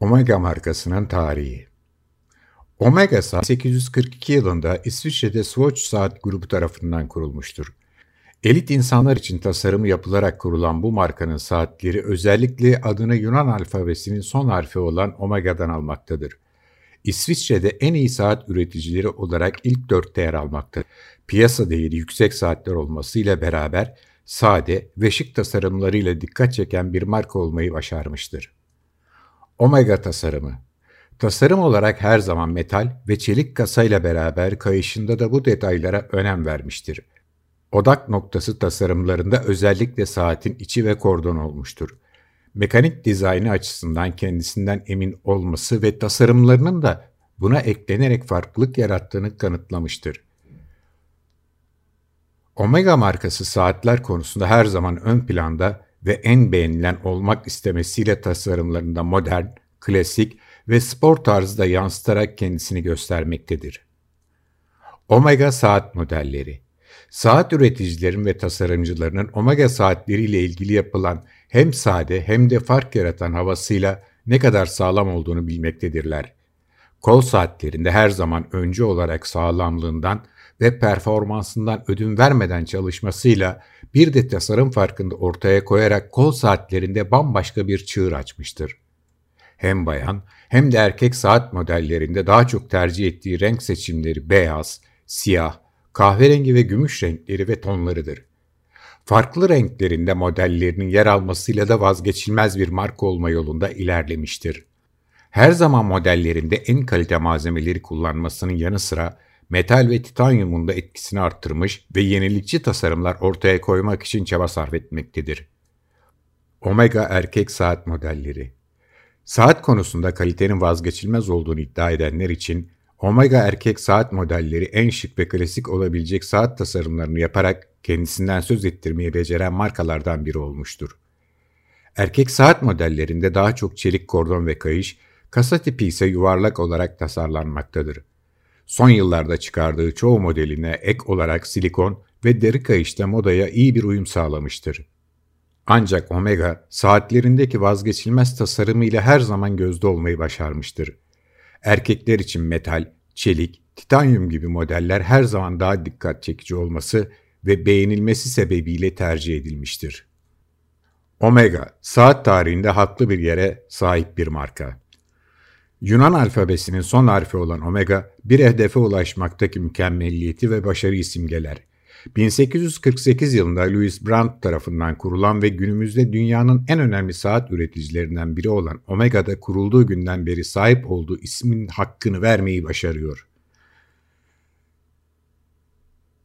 Omega markasının tarihi Omega saat 1842 yılında İsviçre'de Swatch Saat grubu tarafından kurulmuştur. Elit insanlar için tasarımı yapılarak kurulan bu markanın saatleri özellikle adını Yunan alfabesinin son harfi olan Omega'dan almaktadır. İsviçre'de en iyi saat üreticileri olarak ilk dörtte yer almaktadır. Piyasa değeri yüksek saatler olmasıyla beraber sade ve şık tasarımlarıyla dikkat çeken bir marka olmayı başarmıştır. Omega tasarımı Tasarım olarak her zaman metal ve çelik kasayla beraber kayışında da bu detaylara önem vermiştir. Odak noktası tasarımlarında özellikle saatin içi ve kordon olmuştur. Mekanik dizaynı açısından kendisinden emin olması ve tasarımlarının da buna eklenerek farklılık yarattığını kanıtlamıştır. Omega markası saatler konusunda her zaman ön planda ve en beğenilen olmak istemesiyle tasarımlarında modern, klasik ve spor tarzda yansıtarak kendisini göstermektedir. Omega saat modelleri Saat üreticilerin ve tasarımcılarının Omega saatleriyle ilgili yapılan hem sade hem de fark yaratan havasıyla ne kadar sağlam olduğunu bilmektedirler. Kol saatlerinde her zaman önce olarak sağlamlığından ve performansından ödün vermeden çalışmasıyla bir de tasarım farkında ortaya koyarak kol saatlerinde bambaşka bir çığır açmıştır. Hem bayan hem de erkek saat modellerinde daha çok tercih ettiği renk seçimleri beyaz, siyah, kahverengi ve gümüş renkleri ve tonlarıdır. Farklı renklerinde modellerinin yer almasıyla da vazgeçilmez bir marka olma yolunda ilerlemiştir. Her zaman modellerinde en kalite malzemeleri kullanmasının yanı sıra metal ve titanyumun da etkisini arttırmış ve yenilikçi tasarımlar ortaya koymak için çaba sarf etmektedir. Omega erkek saat modelleri Saat konusunda kalitenin vazgeçilmez olduğunu iddia edenler için Omega erkek saat modelleri en şık ve klasik olabilecek saat tasarımlarını yaparak kendisinden söz ettirmeyi beceren markalardan biri olmuştur. Erkek saat modellerinde daha çok çelik kordon ve kayış, kasa tipi ise yuvarlak olarak tasarlanmaktadır. Son yıllarda çıkardığı çoğu modeline ek olarak silikon ve deri kayışta modaya iyi bir uyum sağlamıştır. Ancak Omega saatlerindeki vazgeçilmez tasarımıyla her zaman gözde olmayı başarmıştır. Erkekler için metal, çelik, titanyum gibi modeller her zaman daha dikkat çekici olması ve beğenilmesi sebebiyle tercih edilmiştir. Omega, saat tarihinde haklı bir yere sahip bir marka. Yunan alfabesinin son harfi olan omega, bir hedefe ulaşmaktaki mükemmelliyeti ve başarıyı simgeler. 1848 yılında Louis Brandt tarafından kurulan ve günümüzde dünyanın en önemli saat üreticilerinden biri olan Omega'da kurulduğu günden beri sahip olduğu ismin hakkını vermeyi başarıyor.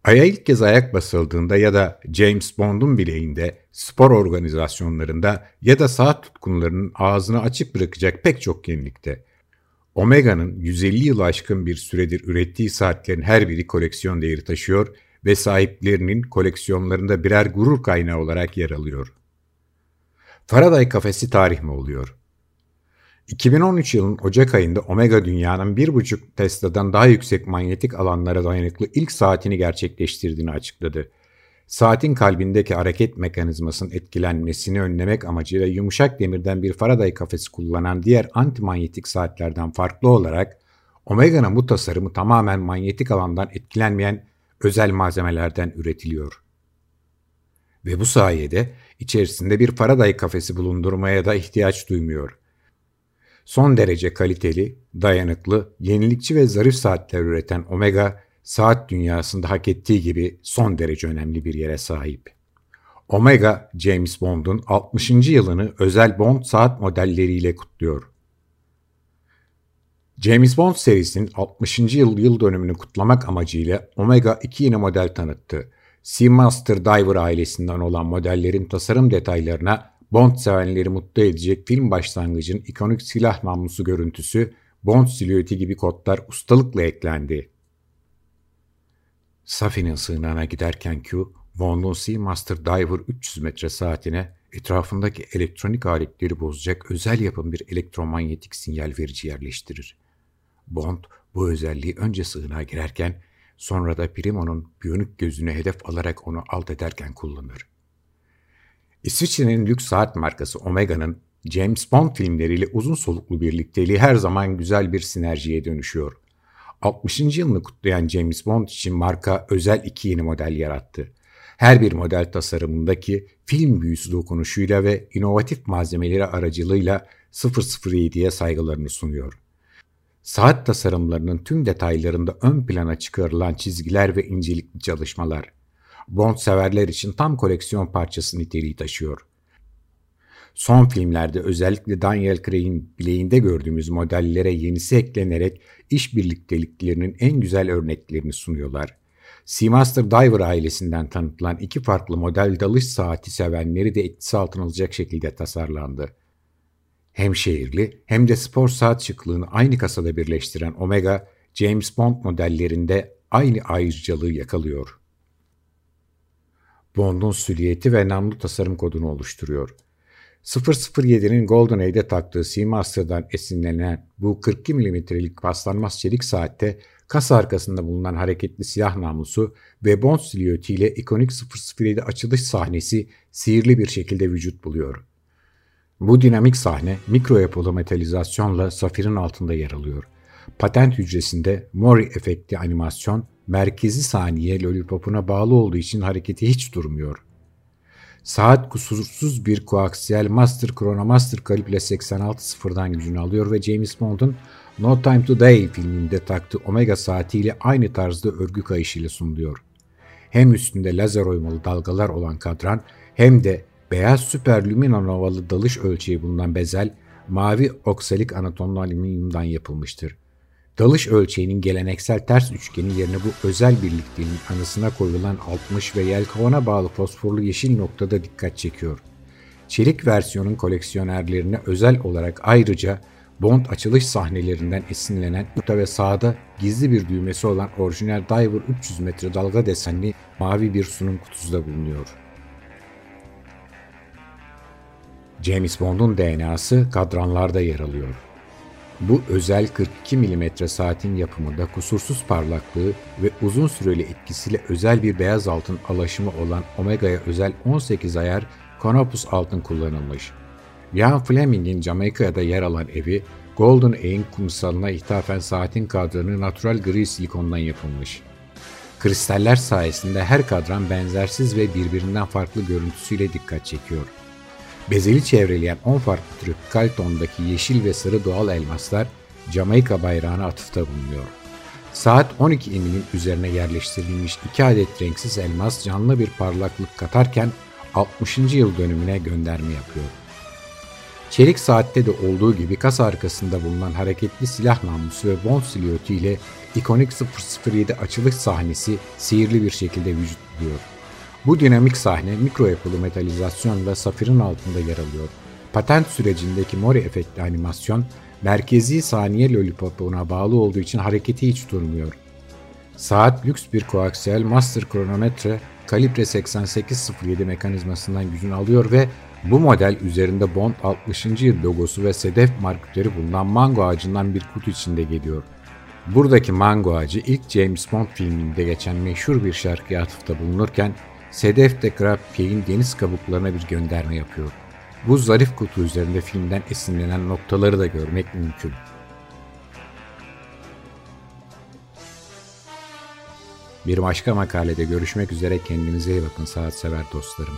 Ay'a ilk kez ayak basıldığında ya da James Bond'un bileğinde, spor organizasyonlarında ya da saat tutkunlarının ağzını açık bırakacak pek çok yenilikte. Omega'nın 150 yıl aşkın bir süredir ürettiği saatlerin her biri koleksiyon değeri taşıyor ve sahiplerinin koleksiyonlarında birer gurur kaynağı olarak yer alıyor. Faraday kafesi tarih mi oluyor? 2013 yılının Ocak ayında Omega dünyanın 1,5 Tesla'dan daha yüksek manyetik alanlara dayanıklı ilk saatini gerçekleştirdiğini açıkladı. Saatin kalbindeki hareket mekanizmasının etkilenmesini önlemek amacıyla yumuşak demirden bir Faraday kafesi kullanan diğer antimanyetik saatlerden farklı olarak Omega'nın bu tasarımı tamamen manyetik alandan etkilenmeyen özel malzemelerden üretiliyor. Ve bu sayede içerisinde bir Faraday kafesi bulundurmaya da ihtiyaç duymuyor. Son derece kaliteli, dayanıklı, yenilikçi ve zarif saatler üreten Omega, saat dünyasında hak ettiği gibi son derece önemli bir yere sahip. Omega, James Bond'un 60. yılını özel Bond saat modelleriyle kutluyor. James Bond serisinin 60. yıl yıl dönümünü kutlamak amacıyla Omega 2 yeni model tanıttı. Seamaster Diver ailesinden olan modellerin tasarım detaylarına Bond sevenleri mutlu edecek film başlangıcının ikonik silah namlusu görüntüsü, Bond silüeti gibi kodlar ustalıkla eklendi. Safi'nin sığınağına giderken Q, Bond'un Seamaster Diver 300 metre saatine etrafındaki elektronik aletleri bozacak özel yapım bir elektromanyetik sinyal verici yerleştirir. Bond bu özelliği önce sığınağa girerken sonra da Primo'nun biyonik gözünü hedef alarak onu alt ederken kullanır. İsviçre'nin lüks saat markası Omega'nın James Bond filmleriyle uzun soluklu birlikteliği her zaman güzel bir sinerjiye dönüşüyor. 60. yılını kutlayan James Bond için marka özel iki yeni model yarattı. Her bir model tasarımındaki film büyüsü dokunuşuyla ve inovatif malzemeleri aracılığıyla 007'ye saygılarını sunuyor. Saat tasarımlarının tüm detaylarında ön plana çıkarılan çizgiler ve incelikli çalışmalar, Bond severler için tam koleksiyon parçası niteliği taşıyor. Son filmlerde özellikle Daniel Craig'in bileğinde gördüğümüz modellere yenisi eklenerek iş birlikteliklerinin en güzel örneklerini sunuyorlar. Seamaster Diver ailesinden tanıtılan iki farklı model dalış saati sevenleri de etkisi altına alacak şekilde tasarlandı. Hem şehirli hem de spor saat şıklığını aynı kasada birleştiren Omega, James Bond modellerinde aynı ayrıcalığı yakalıyor. Bond'un silüeti ve namlu tasarım kodunu oluşturuyor. 007'nin GoldenEye'de taktığı Seamaster'dan esinlenen bu 42 mm'lik paslanmaz çelik saatte kasa arkasında bulunan hareketli silah namlusu ve Bond silüetiyle ikonik 007 açılış sahnesi sihirli bir şekilde vücut buluyor. Bu dinamik sahne mikro yapılı metalizasyonla safirin altında yer alıyor. Patent hücresinde Mori efekti animasyon merkezi saniye lollipopuna bağlı olduğu için hareketi hiç durmuyor. Saat kusursuz bir koaksiyel Master Chronomaster kalibre 86 sıfırdan gücünü alıyor ve James Bond'un No Time to Die filminde taktığı Omega saatiyle aynı tarzda örgü kayışıyla sunuluyor. Hem üstünde lazer oymalı dalgalar olan kadran hem de beyaz süper luminonovalı dalış ölçeği bulunan bezel mavi oksalik anatonlu alüminyumdan yapılmıştır. Dalış ölçeğinin geleneksel ters üçgeni yerine bu özel birlikteliğin anısına koyulan 60 ve yelkovana bağlı fosforlu yeşil noktada dikkat çekiyor. Çelik versiyonun koleksiyonerlerine özel olarak ayrıca Bond açılış sahnelerinden esinlenen orta ve sağda gizli bir düğmesi olan orijinal Diver 300 metre dalga desenli mavi bir sunum kutusu da bulunuyor. James Bond'un DNA'sı kadranlarda yer alıyor. Bu özel 42 mm saatin yapımında kusursuz parlaklığı ve uzun süreli etkisiyle özel bir beyaz altın alaşımı olan Omega'ya özel 18 ayar Canopus altın kullanılmış. Ian Fleming'in Jamaika'da yer alan evi, Golden Ain kumsalına ithafen saatin kadranı natural gri silikondan yapılmış. Kristaller sayesinde her kadran benzersiz ve birbirinden farklı görüntüsüyle dikkat çekiyor. Bezeli çevreleyen 10 farklı tropikal tondaki yeşil ve sarı doğal elmaslar Jamaika bayrağına atıfta bulunuyor. Saat 12 eminin üzerine yerleştirilmiş 2 adet renksiz elmas canlı bir parlaklık katarken 60. yıl dönümüne gönderme yapıyor. Çelik saatte de olduğu gibi kasa arkasında bulunan hareketli silah namlusu ve Bond silüeti ile ikonik 007 açılış sahnesi sihirli bir şekilde vücut buluyor. Bu dinamik sahne mikro yapılı metalizasyonla safirin altında yer alıyor. Patent sürecindeki Mori efektli animasyon merkezi saniye lollipopuna bağlı olduğu için hareketi hiç durmuyor. Saat lüks bir koaksiyel master kronometre kalibre 8807 mekanizmasından gücünü alıyor ve bu model üzerinde Bond 60. yıl logosu ve sedef marketleri bulunan mango ağacından bir kutu içinde geliyor. Buradaki mango ağacı ilk James Bond filminde geçen meşhur bir şarkıya atıfta bulunurken Sedef de Grappi'nin deniz kabuklarına bir gönderme yapıyor. Bu zarif kutu üzerinde filmden esinlenen noktaları da görmek mümkün. Bir başka makalede görüşmek üzere kendinize iyi bakın saat sever dostlarım.